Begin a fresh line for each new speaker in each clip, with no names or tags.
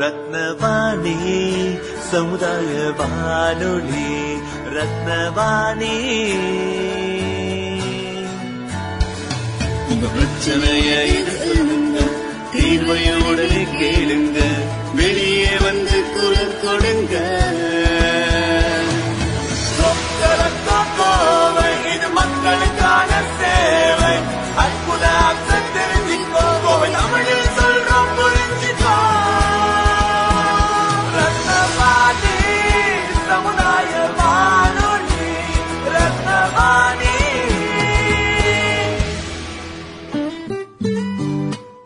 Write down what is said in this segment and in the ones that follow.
ரத்னவாணி சமுதாய வானொலி ரத்னவாணி உங்க பிரச்சனைய இது சொல்லுங்க தீர்வைய உடனே கேளுங்க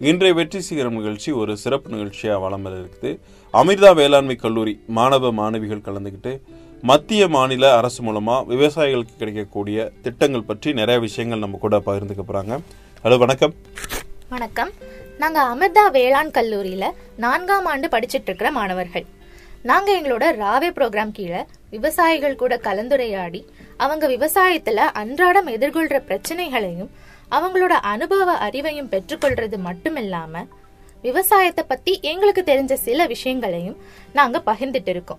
இன்றைய வெற்றி சிகரம் நிகழ்ச்சி ஒரு சிறப்பு நிகழ்ச்சியாக வளம் வர இருக்குது. அமிர்தா வேளாண்மை கல்லூரி மாணவ மாணவிகள் கலந்துக்கிட்டு மத்திய மாநில அரசு மூலமா விவசாயிகளுக்கு கிடைக்கக்கூடிய திட்டங்கள் பற்றி நிறைய விஷயங்கள் நம்ம கூட பகிர்ந்துக்க போறாங்க. ஹலோ வணக்கம்.
வணக்கம். நாங்க அமிர்தா வேளாண் கல்லூரியில நான்காம் ஆண்டு படிச்சுட்டு இருக்கிற மாணவர்கள். நாங்க எங்களோட ராவே ப்ரோக்ராம் கீழே விவசாயிகள் கூட கலந்துரையாடி அவங்க விவசாயத்துல அன்றாடம் எதிர்கொள்ற பிரச்சனைகளையும் அவங்களோட அனுபவ அறிவையும் பெற்றுக்கொள்றது மட்டுமில்லாம விவசாயத்தை பத்தி எங்களுக்கு தெரிஞ்ச சில விஷயங்களையும் நாங்க பகிர்ந்துட்டு இருக்கோம்.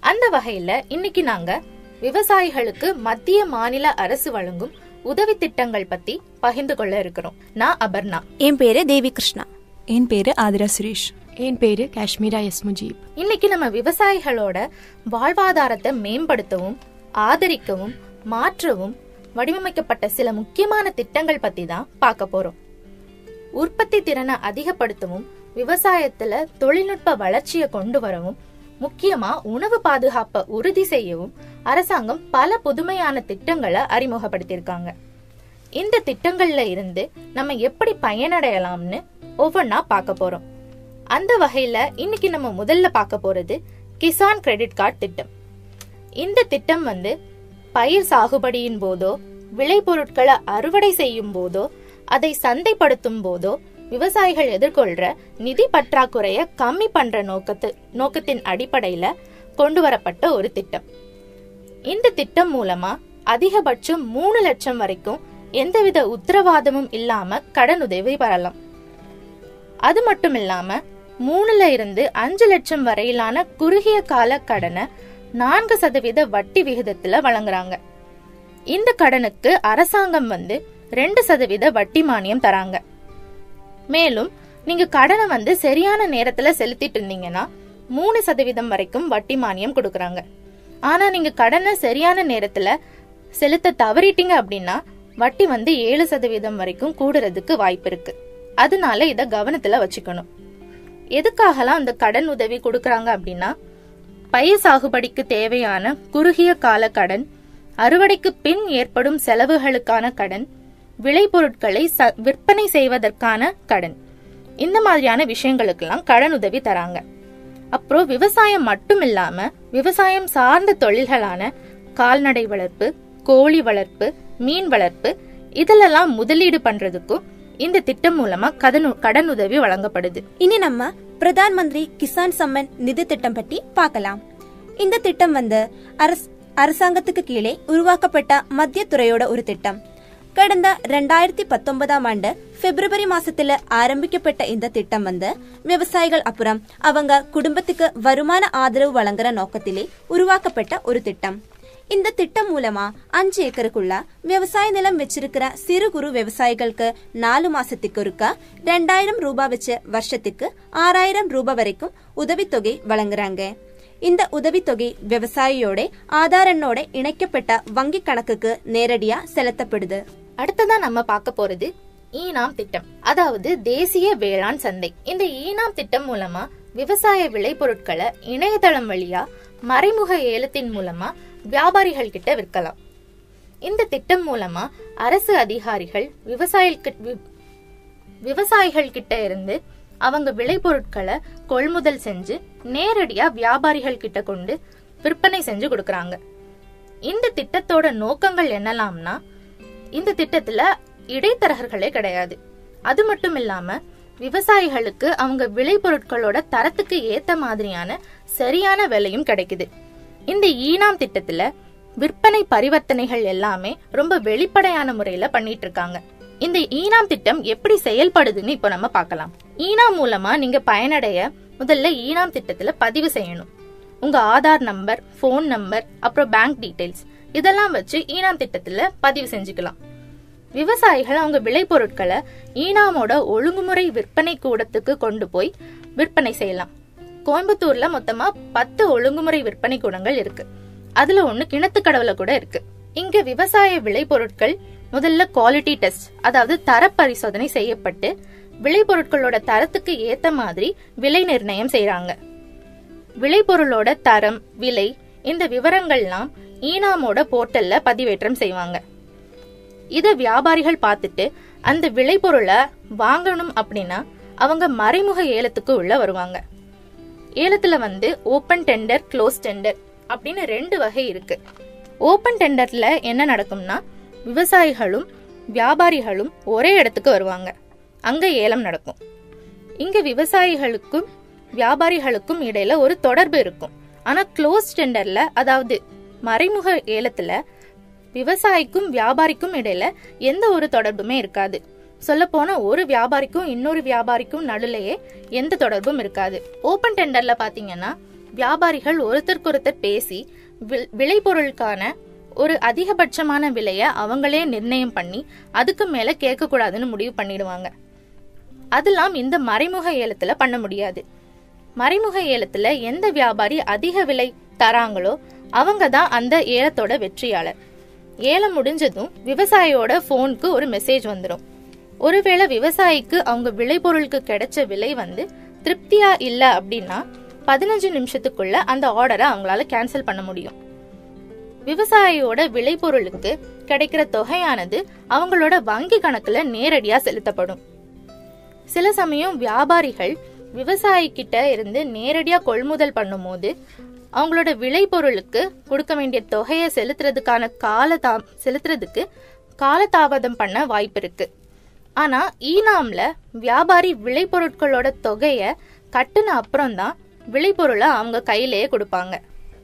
அந்த வகையில இன்னைக்கு நாங்க விவசாயிகளுக்கு மத்திய மாநில அரசு வழங்கும் உதவி திட்டங்கள் பத்தி பகிர்ந்து கொள்ள இருக்கிறோம். நான் அபர்ணா.
என் பேரு தேவி கிருஷ்ணா
என் பேரு ஆதிரா சுரேஷ்.
என் பேரு காஷ்மீரா எஸ் முஜீப்.
இன்னைக்கு நம்ம விவசாயிகளோட வாழ்வாதாரத்தை மேம்படுத்தவும் ஆதரிக்கவும் மாற்றவும் வடிவமைக்கப்பட்ட சில முக்கியமான திட்டங்கள் பத்தி தான் பார்க்க போறோம். உற்பத்தி திறனை அதிகப்படுத்தவும் விவசாயத்துல தொழில்நுட்ப வளர்ச்சியை கொண்டு வரவும் முக்கியமா உணவு பாதுகாப்பை உறுதி செய்யவும் அரசாங்கம் பல புதுமையான திட்டங்களை அறிமுகப்படுத்தியிருக்காங்க. இந்த திட்டங்கள்ல இருந்து நம்ம எப்படி பயனடையலாம்னு ஒவ்வொன்னா பார்க்க போறோம். அந்த வகையில இன்னைக்கு நம்ம முதல்ல பார்க்க போறது கிசான் கிரெடிட் கார்டு திட்டம். இந்த திட்டம் வந்து பயிர் சாகுபடியின் போதோ விளைபொருட்களை அறுவடை செய்யும் போதோ அதை சந்தைப்படுத்தும் போதோ விவசாயிகள் எதிர்கொள்ற நிதி பற்றாக்குறைய கம்மி பண்ற நோக்கத்து நோக்கத்தின் அடிப்படையில கொண்டு வரப்பட்ட ஒரு திட்டம். இந்த திட்டம் மூலமா அதிகபட்சம் மூணு லட்சம் வரைக்கும் எந்தவித உத்தரவாதமும் இல்லாம கடனுதவி பெறலாம். அது மட்டும் இல்லாம மூணுல இருந்து அஞ்சு லட்சம் வரையிலான குறுகிய கால கடனை நான்கு சதவீத வட்டி விகிதத்துல வழங்குறாங்க. இந்த கடனுக்கு அரசாங்கம் வந்து ரெண்டு சதவீத வட்டி மானியம் தராங்க. மேலும் நீங்க கடனை வந்து சரியான நேரத்துல செலுத்திட்டு இருந்தீங்கன்னா மூணு சதவீதம் வரைக்கும் வட்டி மானியம் கொடுக்கறாங்க. ஆனா நீங்க கடனை சரியான நேரத்துல செலுத்த தவறிட்டீங்க அப்படின்னா வட்டி வந்து ஏழு சதவீதம் வரைக்கும் கூடுறதுக்கு வாய்ப்பு இருக்கு. அதனால இத கவனத்துல வச்சுக்கணும். எதுக்காகலாம் அந்த கடன் உதவி கொடுக்கறாங்க அப்படின்னா பயிர் சாகுபடிக்கு தேவையான குறுகிய கால கடன் அறுவடைக்கு பின் ஏற்படும் செலவுகளுக்கான கடன் விளைபொருட்களை ச- விற்பனை செய்வதற்கான கடன். இந்த மாதிரியான விஷயங்களுக்கெல்லாம் கடன் உதவி தராங்க. அப்புறம் விவசாயம் மட்டும் இல்லாம விவசாயம் சார்ந்த தொழில்களான கால்நடை வளர்ப்பு கோழி வளர்ப்பு மீன் வளர்ப்பு இதிலெல்லாம் முதலீடு பண்றதுக்கும் இந்த திட்டம் மூலமா கடன் கடன் உதவி வழங்கப்படுது.
இனி நம்ம பிரதான் மந்திரி கிசான் சம்மன் நிதி திட்டம் பற்றி பார்க்கலாம். இந்த திட்டம் வந்து அரசாங்கத்துக்கு கீழே உருவாக்கப்பட்ட மத்திய துறையோட ஒரு திட்டம். கடந்த ரெண்டாயிரத்தி பத்தொன்பதாம் ஆண்டு பிப்ரவரி மாசத்துல ஆரம்பிக்கப்பட்ட இந்த திட்டம் வந்து விவசாயிகள் அப்புறம் அவங்க குடும்பத்துக்கு வருமான ஆதரவு வழங்குற நோக்கத்திலே உருவாக்கப்பட்ட ஒரு திட்டம். இந்த திட்டம் மூலமா அஞ்சு ஏக்கருக்குள்ள விவசாய நிலம் வச்சிருக்கிற சிறு குறு விவசாயிகளுக்கு நாலு மாசத்துக்கு ஒருக்கா ரெண்டாயிரம் ரூபாய் வச்சு வருஷத்துக்கு ஆறாயிரம் ரூபாய் வரைக்கும் உதவித்தொகை வழங்குறாங்க. இந்த உதவித்தொகை விவசாயியோட ஆதார் எண்ணோட இணைக்கப்பட்ட வங்கி கணக்குக்கு நேரடியா செலுத்தப்படுது.
அடுத்ததா நம்ம பார்க்க போறது ஈனாம் திட்டம். அதாவது தேசிய வேளாண் சந்தை. இந்த ஈனாம் திட்டம் மூலமா விவசாய விளைபொருட்களை இணையதளம் வழியா மறைமுக ஏலத்தின் மூலமா வியாபாரிகள் கிட்ட விற்கலாம். இந்த திட்டம் மூலமா அரசு அதிகாரிகள் விவசாயிகள் விவசாயிகள் கிட்ட இருந்து அவங்க விளைபொருட்களை கொள்முதல் செஞ்சு நேரடியா வியாபாரிகள் கிட்ட கொண்டு விற்பனை செஞ்சு கொடுக்கறாங்க. இந்த திட்டத்தோட நோக்கங்கள் என்னலாம்னா இந்த திட்டத்துல இடைத்தரகர்களே கிடையாது. அது மட்டும் இல்லாம விவசாயிகளுக்கு அவங்க விளைபொருட்களோட தரத்துக்கு ஏத்த மாதிரியான சரியான விலையும் கிடைக்குது. இந்த ஈனாம் திட்டத்துல விற்பனை பரிவர்த்தனைகள் எல்லாமே ரொம்ப வெளிப்படையான முறையில பண்ணிட்டு இருக்காங்க இந்த ஈனாம் திட்டம் எப்படி செயல்படுதுன்னு இப்போ நம்ம பார்க்கலாம். ஈனாம் மூலமா நீங்க பயனடைய முதல்ல ஈனாம் திட்டத்துல பதிவு செய்யணும். உங்க ஆதார் நம்பர் ஃபோன் நம்பர் அப்புறம் பேங்க் டீடைல்ஸ் இதெல்லாம் வச்சு ஈனாம் திட்டத்துல பதிவு செஞ்சுக்கலாம். விவசாயிகள் அவங்க விளைபொருட்களை ஈனாமோட ஒழுங்குமுறை விற்பனை கூடத்துக்கு கொண்டு போய் விற்பனை செய்யலாம். கோயம்புத்தூர்ல மொத்தமா பத்து ஒழுங்குமுறை விற்பனை கூடங்கள் இருக்கு. அதுல ஒண்ணு கிணத்துக்கடவுல கூட இருக்கு. இங்க விவசாய விளைபொருட்கள் முதல்ல குவாலிட்டி டெஸ்ட் அதாவது தர பரிசோதனை செய்யப்பட்டு விளைபொருட்களோட தரத்துக்கு ஏத்த மாதிரி விலை நிர்ணயம் செய்யறாங்க விளைபொருளோட தரம் விலை இந்த விவரங்கள்லாம் ஈனாமோட போர்ட்டல்ல பதிவேற்றம் செய்வாங்க. இத வியாபாரிகள் பார்த்துட்டு அந்த விளைபொருளை வாங்கணும் அப்படின்னா அவங்க மறைமுக ஏலத்துக்கு உள்ள வருவாங்க. ஏலத்துல வந்து ஓபன் டெண்டர் க்ளோஸ் டெண்டர் அப்படின்னு ரெண்டு வகை இருக்கு. ஓபன் டெண்டர்ல என்ன நடக்கும்னா விவசாயிகளும் வியாபாரிகளும் ஒரே இடத்துக்கு வருவாங்க. அங்க ஏலம் நடக்கும். இங்க விவசாயிகளுக்கும் வியாபாரிகளுக்கும் இடையில ஒரு தொடர்பு இருக்கும். ஆனா க்ளோஸ் டெண்டர்ல அதாவது மறைமுக ஏலத்துல விவசாயிக்கும் வியாபாரிக்கும் இடையில எந்த ஒரு தொடர்புமே இருக்காது. சொல்லப்போனா ஒரு வியாபாரிக்கும் இன்னொரு வியாபாரிக்கும் நடுலையே எந்த தொடர்பும் இருக்காது. ஓபன் டெண்டர்ல பாத்தீங்கன்னா வியாபாரிகள் ஒருத்தருக்கொருத்தர் பேசி வில்- விளைபொருளுக்கான ஒரு அதிகபட்சமான விலைய அவங்களே நிர்ணயம் பண்ணி அதுக்கு மேல கேட்க கூடாதுன்னு முடிவு பண்ணிடுவாங்க. அதெல்லாம் இந்த மறைமுக ஏலத்துல பண்ண முடியாது. மறைமுக ஏலத்துல எந்த வியாபாரி அதிக விலை தராங்களோ அவங்க தான் அந்த ஏலத்தோட வெற்றியாளர். ஏலம் முடிஞ்சதும் விவசாயியோட போனுக்கு ஒரு மெசேஜ் வந்துடும் ஒருவேளை விவசாயிக்கு அவங்க விளைபொருளுக்கு கிடைச்ச விலை வந்து திருப்தியா இல்ல அப்படின்னா பதினஞ்சு நிமிஷத்துக்குள்ள அந்த ஆர்டரை அவங்களால கேன்சல் பண்ண முடியும். விவசாயியோட விளைபொருளுக்கு கிடைக்கிற தொகையானது அவங்களோட வங்கி கணக்குல நேரடியா செலுத்தப்படும். சில சமயம் வியாபாரிகள் விவசாயி கிட்ட இருந்து நேரடியா கொள்முதல் பண்ணும்போது அவங்களோட விளைபொருளுக்கு கொடுக்க வேண்டிய தொகையை செலுத்துறதுக்கான கால தா செலுத்துறதுக்கு காலதாமதம் பண்ண வாய்ப்பு இருக்குது ஆனால் ஈனாமில் வியாபாரி விளைபொருட்களோட தொகையை கட்டின அப்புறம்தான் விளைபொருளை அவங்க கையிலேயே கொடுப்பாங்க.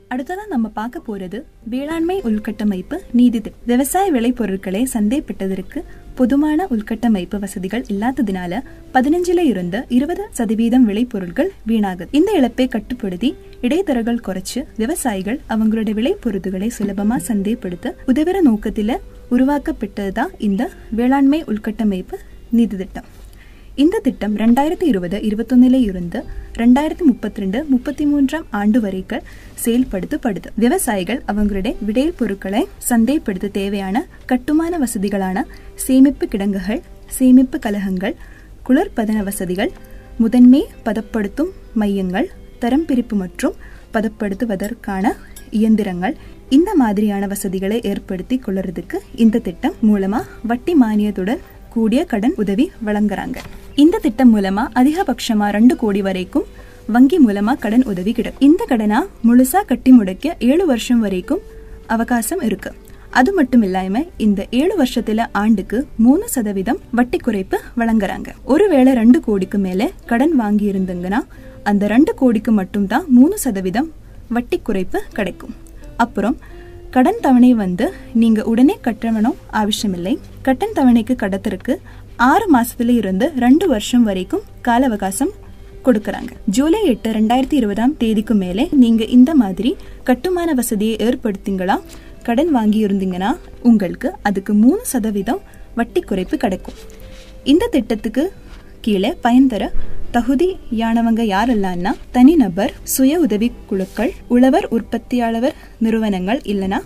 அடுத்ததாக நம்ம பார்க்க போகிறது வேளாண்மை உள்கட்டமைப்பு நீதி விவசாய விளைபொருட்களை சந்தைப்பட்டதற்கு பொதுவான உள்கட்டமைப்பு வசதிகள் இல்லாததினால பதினஞ்சுல இருந்து இருபது சதவீதம் விளைபொருட்கள் வீணாகுது. இந்த இழப்பை கட்டுப்படுத்தி இடைத்தரகள் குறைச்சு விவசாயிகள் அவங்களோட விளைபொருட்களை சுலபமா சந்தைப்படுத்த உதவுற நோக்கத்துல உருவாக்கப்பட்டது தான் இந்த வேளாண்மை உள்கட்டமைப்பு நிதி திட்டம். இந்த திட்டம் ரெண்டாயிரத்தி இருபது இருபத்தொன்னிலே இருந்து ரெண்டாயிரத்தி முப்பத்தி ரெண்டு முப்பத்தி மூன்றாம் ஆண்டு வரைக்கும் செயல்படுத்தப்படுது. விவசாயிகள் அவங்களுடைய விடையல் பொருட்களை சந்தைப்படுத்த தேவையான கட்டுமான வசதிகளான சேமிப்பு கிடங்குகள் சேமிப்பு கலகங்கள் குளிர்பதன வசதிகள் முதன்மை பதப்படுத்தும் மையங்கள் தரம் பிரிப்பு மற்றும் பதப்படுத்துவதற்கான இயந்திரங்கள் இந்த மாதிரியான வசதிகளை ஏற்படுத்தி கொள்றதுக்கு இந்த திட்டம் மூலமா வட்டி மானியத்துடன் கூடிய கடன் உதவி வழங்குறாங்க. இந்த திட்டம் மூலமா அதிகபட்சமா ரெண்டு கோடி வரைக்கும் வங்கி மூலமா கடன் உதவி கிடைக்கும். இந்த கடனா முழுசா கட்டி முடிக்க ஏழு வருஷம் வரைக்கும் அவகாசம் இருக்கு. அது மட்டும் இல்லாம இந்த ஏழு வருஷத்துல ஆண்டுக்கு மூணு சதவீதம் வட்டி குறைப்பு வழங்குறாங்க. ஒருவேளை ரெண்டு கோடிக்கு மேல கடன் வாங்கி இருந்தீங்கன்னா அந்த ரெண்டு கோடிக்கு மட்டும்தான் மூணு சதவீதம் வட்டி குறைப்பு கிடைக்கும். அப்புறம் கடன் தவணை வந்து நீங்க உடனே கட்டணும் அவசியமில்லை. கடன் தவணைக்கு கடத்திற்கு ஆறு மாசத்துல இருந்து ரெண்டு வருஷம் வரைக்கும் கால அவகாசம் கொடுக்கறாங்க. ஜூலை எட்டு ரெண்டாயிரத்தி இருபதாம் தேதிக்கு மேலே நீங்க இந்த மாதிரி கட்டுமான வசதியை ஏற்படுத்திங்களா கடன் வாங்கி இருந்தீங்கன்னா உங்களுக்கு அதுக்கு மூணு சதவீதம் வட்டி குறைப்பு கிடைக்கும். இந்த திட்டத்துக்கு கீழே பயன் தர தகுதியானவங்க யாரெல்லாம்னா தனிநபர் சுய உதவி குழுக்கள் உழவர் உற்பத்தியாளர் நிறுவனங்கள் இல்லனா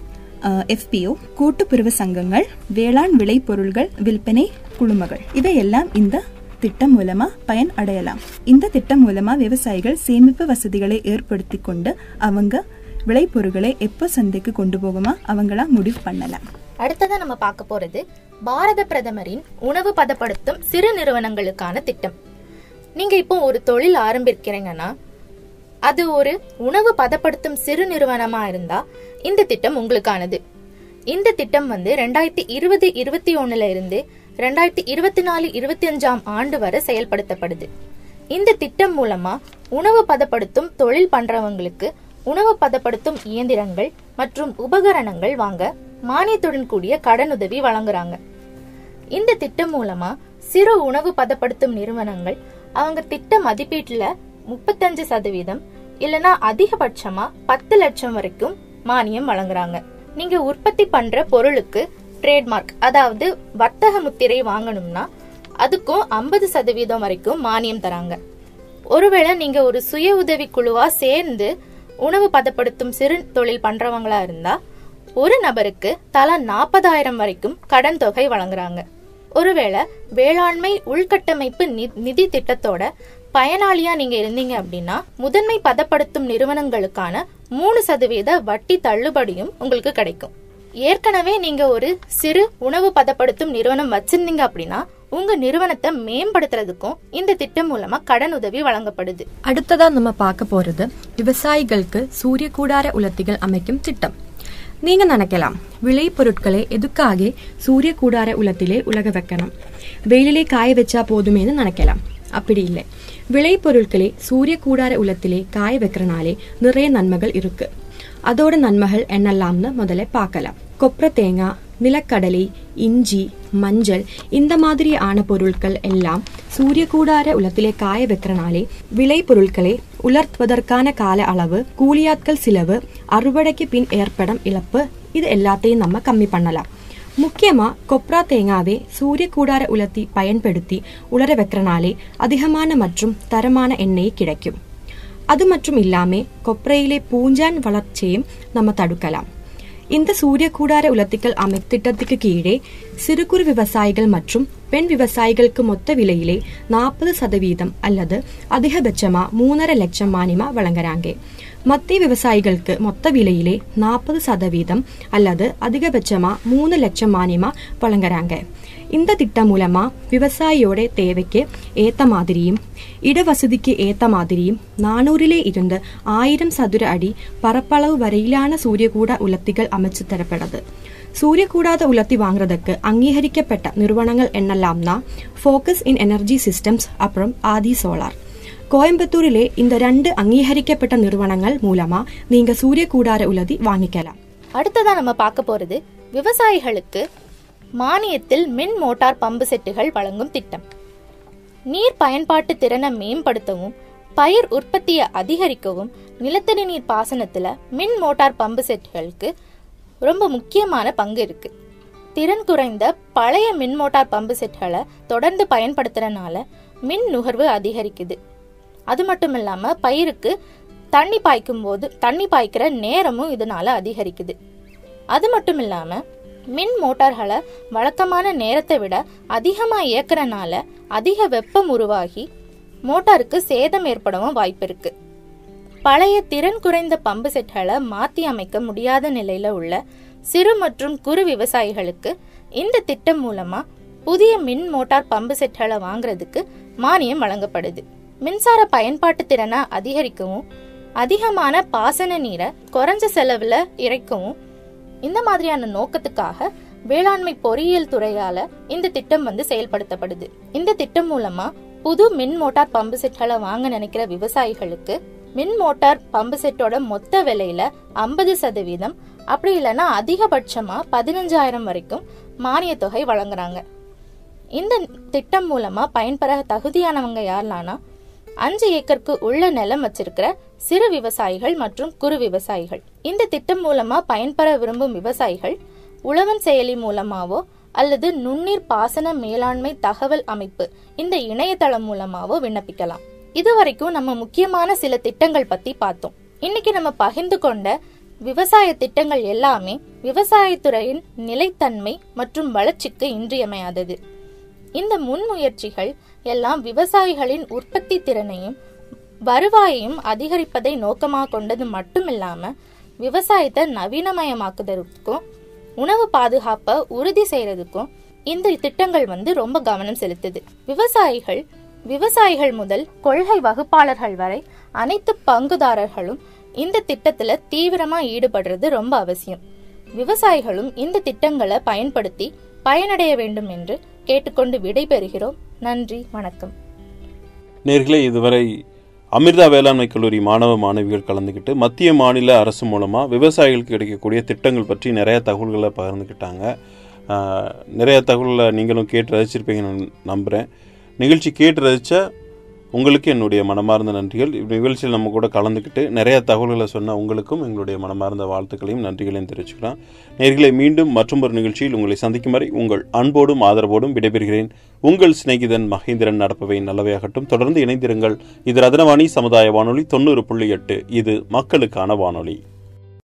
எஃபிஓ கூட்டுப்பிரிவு சங்கங்கள் வேளாண் விளைபொருள்கள் விற்பனை குழுமங்கள். இவையெல்லாம் இந்த திட்டம் மூலமா பயன் அடையலாம். இந்த திட்டம் மூலமா விவசாயிகள் சேமிப்பு வசதிகளை ஏற்படுத்தி கொண்டு அவங்க விளைபொருட்களை எப்போ சந்தைக்கு கொண்டு போகுமா அவங்களா முடிவு பண்ணலாம்.
அடுத்ததான் நம்ம பார்க்க போறது பாரத பிரதமரின் உணவு பதப்படுத்தும் சிறு நிறுவனங்களுக்கான திட்டம். நீங்க இப்போ ஒரு தொழில் ஆரம்பிக்கிறீங்கன்னா அது ஒரு உணவு பதப்படுத்தும் சிறு நிறுவனமா இருந்தா இந்த திட்டம் உங்களுக்கானது. இந்த திட்டம் வந்து ரெண்டாயிரத்தி இருபது இருபத்தி ஒண்ணுல இருந்து ரெண்டாயிரத்தி இருபத்தி நாலு இருபத்தி அஞ்சாம் ஆண்டு வரை செயல்படுத்தப்படுது. இந்த திட்டம் மூலமா உணவு பதப்படுத்தும் தொழில் பண்றவங்களுக்கு உணவு பதப்படுத்தும் இயந்திரங்கள் மற்றும் உபகரணங்கள் வாங்க மானியத்துடன் கூடிய கடனுதவி வழங்குறாங்க. இந்த திட்டம் மூலமா சிறு உணவு பதப்படுத்தும் நிறுவனங்கள் அவங்க திட்ட மதிப்பீட்டுல முப்பத்தஞ்சு சதவீதம் இல்லனா அதிகபட்சமா பத்து லட்சம் வரைக்கும் மானியம் வழங்குறாங்க. நீங்க உற்பத்தி பண்ற பொருளுக்கு ட்ரேட்மார்க் அதாவது வர்த்தக முத்திரை வாங்கணும்னா அதுக்கும் ஐம்பது சதவீதம் வரைக்கும் மானியம் தராங்க. ஒருவேளை நீங்க ஒரு சுய உதவி குழுவா சேர்ந்து உணவு பதப்படுத்தும் சிறு தொழில் பண்றவங்களா இருந்தா ஒரு நபருக்கு தலா நாற்பதாயிரம் வரைக்கும் கடன் தொகை வழங்குறாங்க. ஒருவேளை வேளாண்மை உள்கட்டமைப்பு நி- நிதி திட்டத்தோட பயனாளியா நீங்க இருந்தீங்க அப்படின்னா முதன்மை பதப்படுத்தும் நிறுவனங்களுக்கான மூணு சதவீத வட்டி தள்ளுபடியும் உங்களுக்கு கிடைக்கும். ஏற்கனவே நீங்க ஒரு சிறு உணவு பதப்படுத்தும் நிறுவனம் வச்சிருந்தீங்க அப்படின்னா உங்க நிறுவனத்தை மேம்படுத்துறதுக்கும் இந்த திட்டம் மூலமா கடன் உதவி வழங்கப்படுது.
அடுத்ததா நம்ம பார்க்க போறது விவசாயிகளுக்கு சூரிய கூடார உலர்த்திகள் அமைக்கும் திட்டம். நீங்க நினைக்கலாம். விளைபொருட்களை எதுக்காக சூரிய கூடார உலத்திலே உலக வைக்கணும். வெயிலிலே காய வச்சா போதுமேனு நினைக்கலாம். அப்படி இல்லை. விளைபொருட்களை சூரிய கூடார உலத்திலே காய வைக்கிறனாலே நிறைய நன்மைகள் இருக்கு. அதோட நன்மைகள் என்னெல்லாம்னு முதல்ல பார்க்கலாம். கொப்பரை தேங்காய் நிலக்கடலை இஞ்சி மஞ்சள் இந்த மாதிரி ஆன பொருட்கள் எல்லாம் சூரிய கூடார உலத்திலே காய வைக்கிறனாலே விளை பொருட்களை உலர்த்துவதற்கான கால அளவு கூலியாட்கள் செலவு அறுவடைக்கு பின் ஏற்படும் இழப்பு இது எல்லாத்தையும் நம்ம கம்மி பண்ணலாம். முக்கியமா கொப்ரா தேங்காவே சூரிய கூடார உலர்த்தி பயன்படுத்தி உலர வைக்கிறனாலே அதிகமான மற்றும் தரமான எண்ணெய் கிடைக்கும். அது மட்டும் இல்லாம கொப்ரையிலே பூஞ்சான் வளர்ச்சியையும் நம்ம தடுக்கலாம். இந்த சூரிய கூடார உலர்த்திகள் அமை திட்டத்துக்கு கீழே சிறு குறு விவசாயிகள் மற்றும் பெண் விவசாயிகளுக்கு மொத்த விலையிலே நாற்பது சதவீதம் அல்லது அதிகபட்சமா மூணரை லட்சம் மானியமா வழங்குறாங்க. மத்திய விவசாயிகளுக்கு மொத்த விலையிலே நாற்பது சதவீதம் அல்லது அதிகபட்சமா மூணு லட்சம் மானியமா வழங்குறாங்க. இந்த திட்டம் மூலமா விவசாயியோட தேவைக்கு ஏத்த மாதிரியும் இடவசதிக்கு ஏத்த மாதிரியும் நானூறிலே இருந்து ஆயிரம் சதுர அடி பரப்பளவு வரையிலான சூரியகூட உலர்த்திகள் அமைச்சு தரப்படுது. சூரியக்கூடாத உலர்த்தி வாங்குறதுக்கு அங்கீகரிக்கப்பட்ட நிறுவனங்கள் என்னெல்லாம்னா ஃபோக்கஸ் இன் எனர்ஜி சிஸ்டம்ஸ் அப்புறம் ஆதி சோலார் கோயம்புத்தூரிலே இந்த ரெண்டு அங்கீகரிக்கப்பட்ட நிறுவனங்கள் மூலமா நீங்க சூரியக்கூடார உலர்த்தி வாங்கிக்கலாம்.
அடுத்ததா நம்ம பார்க்க போறது விவசாயிகளுக்கு மானியத்தில் மின் மோட்டார் பம்பு செட்டுகள் வழங்கும் திட்டம். நீர் பயன்பாட்டு திறனை மேம்படுத்தவும் பயிர் உற்பத்தியை அதிகரிக்கவும் நிலத்தடி நீர் பாசனத்தில் மின் மோட்டார் பம்பு செட்டுகளுக்கு ரொம்ப முக்கியமான பங்கு இருக்கு. திறன் குறைந்த பழைய மின் மோட்டார் பம்பு செட்களை தொடர்ந்து பயன்படுத்துறதுனால மின் நுகர்வு அதிகரிக்குது. அது மட்டும் இல்லாமல் பயிருக்கு தண்ணி பாய்க்கும் போது தண்ணி பாய்க்கிற நேரமும் இதனால அதிகரிக்குது. அது மட்டும் இல்லாமல் மின் மோட்டார்களை வழக்கமான நேரத்தை விட அதிகமாக இயக்குறனால அதிக வெப்பம் உருவாகி மோட்டாருக்கு சேதம் ஏற்படவும் வாய்ப்பு இருக்கு. பழைய திறன் குறைந்த பம்பு செட்களை மாற்றி அமைக்க முடியாத நிலையில உள்ள சிறு மற்றும் குறு விவசாயிகளுக்கு இந்த திட்டம் மூலமா புதிய மின் மோட்டார் பம்பு செட்களை வாங்குறதுக்கு மானியம் வழங்கப்படுது. மின்சார பயன்பாட்டு திறனை அதிகரிக்கவும் அதிகமான பாசன நீரை குறைஞ்ச செலவில் இறைக்கவும் இந்த மாதிரியான நோக்கத்துக்காக வேளாண்மை பொறியியல் துறையால இந்த திட்டம் வந்து செயல்படுத்தப்படுது. இந்த திட்டம் மூலமா புது மின் மோட்டார் பம்பு செட்களை வாங்க நினைக்கிற விவசாயிகளுக்கு மின் மோட்டார் பம்பு செட்டோட மொத்த விலையில ஐம்பது சதவீதம் அப்படி இல்லைன்னா அதிகபட்சமா பதினஞ்சாயிரம் வரைக்கும் மானிய தொகை வழங்குறாங்க. இந்த திட்டம் மூலமா பயன்பெற தகுதியானவங்க யாரெல்லாம்னா அஞ்சு ஏக்கருக்கு உள்ள நிலம் வச்சிருக்கிற சிறு விவசாயிகள் மற்றும் குறு விவசாயிகள். இந்த திட்டம் மூலமா பயன்பெற விரும்பும் விவசாயிகள் உழவன் செயலி மூலமாவோ அல்லது நுண்ணீர் பாசன மேலாண்மை தகவல் அமைப்பு இந்த இணையதளம் மூலமாவோ விண்ணப்பிக்கலாம். இதுவரைக்கும் நம்ம முக்கியமான சில திட்டங்கள் பத்தி பார்த்தோம். இன்னைக்கு நம்ம பகிர்ந்து கொண்ட விவசாய திட்டங்கள் எல்லாமே விவசாயத்துறையின் நிலைத்தன்மை மற்றும் வளர்ச்சிக்கு இன்றியமையாதது. இந்த முன்முயற்சிகள் எல்லாம் விவசாயிகளின் உற்பத்தி திறனையும் வருவாயையும் அதிகரிப்பதை நோக்கமாக கொண்டது மட்டுமில்லாம விவசாயத்தை நவீனமயமாக்குதற்கும் உணவு பாதுகாப்பை உறுதி செய்யறதுக்கும் இந்த திட்டங்கள் வந்து ரொம்ப கவனம் செலுத்துது. விவசாயிகள் விவசாயிகள் முதல் கொள்கை வகுப்பாளர்கள் வரை அனைத்து பங்குதாரர்களும் இந்த திட்டத்துல தீவிரமா ஈடுபடுறது ரொம்ப அவசியம். விவசாயிகளும் இந்த திட்டங்களை பயன்படுத்தி பயனடைய வேண்டும் என்று கேட்டுக்கொண்டு விடைபெறுகிறோம். நன்றி வணக்கம்.
நேர்களே இதுவரை அமிர்தா வேளாண்மை கல்லூரி மாணவ மாணவிகள் கலந்துக்கிட்டு மத்திய மாநில அரசு மூலமாக விவசாயிகளுக்கு கிடைக்கக்கூடிய திட்டங்கள் பற்றி நிறைய தகவல்களை பகிர்ந்துக்கிட்டாங்க நிறைய தகவல்களை நீங்களும் கேட்டு ரசிச்சிருப்பீங்கன்னு நம்புகிறேன் நிகழ்ச்சி கேட்டு ரசித்த உங்களுக்கு என்னுடைய மனமார்ந்த நன்றிகள். நிகழ்ச்சியில் நம்ம கூட கலந்துக்கிட்டு நிறைய தகவல்களை சொன்ன உங்களுக்கும் எங்களுடைய மனமார்ந்த வாழ்த்துக்களையும் நன்றிகளையும் தெரிவிச்சுக்கலாம். நேர்களை மீண்டும் மற்றும் ஒரு நிகழ்ச்சியில் உங்களை சந்திக்கும் வரை உங்கள் அன்போடும் ஆதரவோடும் விடைபெறுகிறேன். உங்கள் சிநேகிதன் மகேந்திரன் நடப்பவை நல்லவையாகட்டும். தொடர்ந்து இணைந்திருங்கள். இது ரத்னவாணி சமுதாய வானொலி தொண்ணூறு புள்ளி எட்டு. இது மக்களுக்கான வானொலி.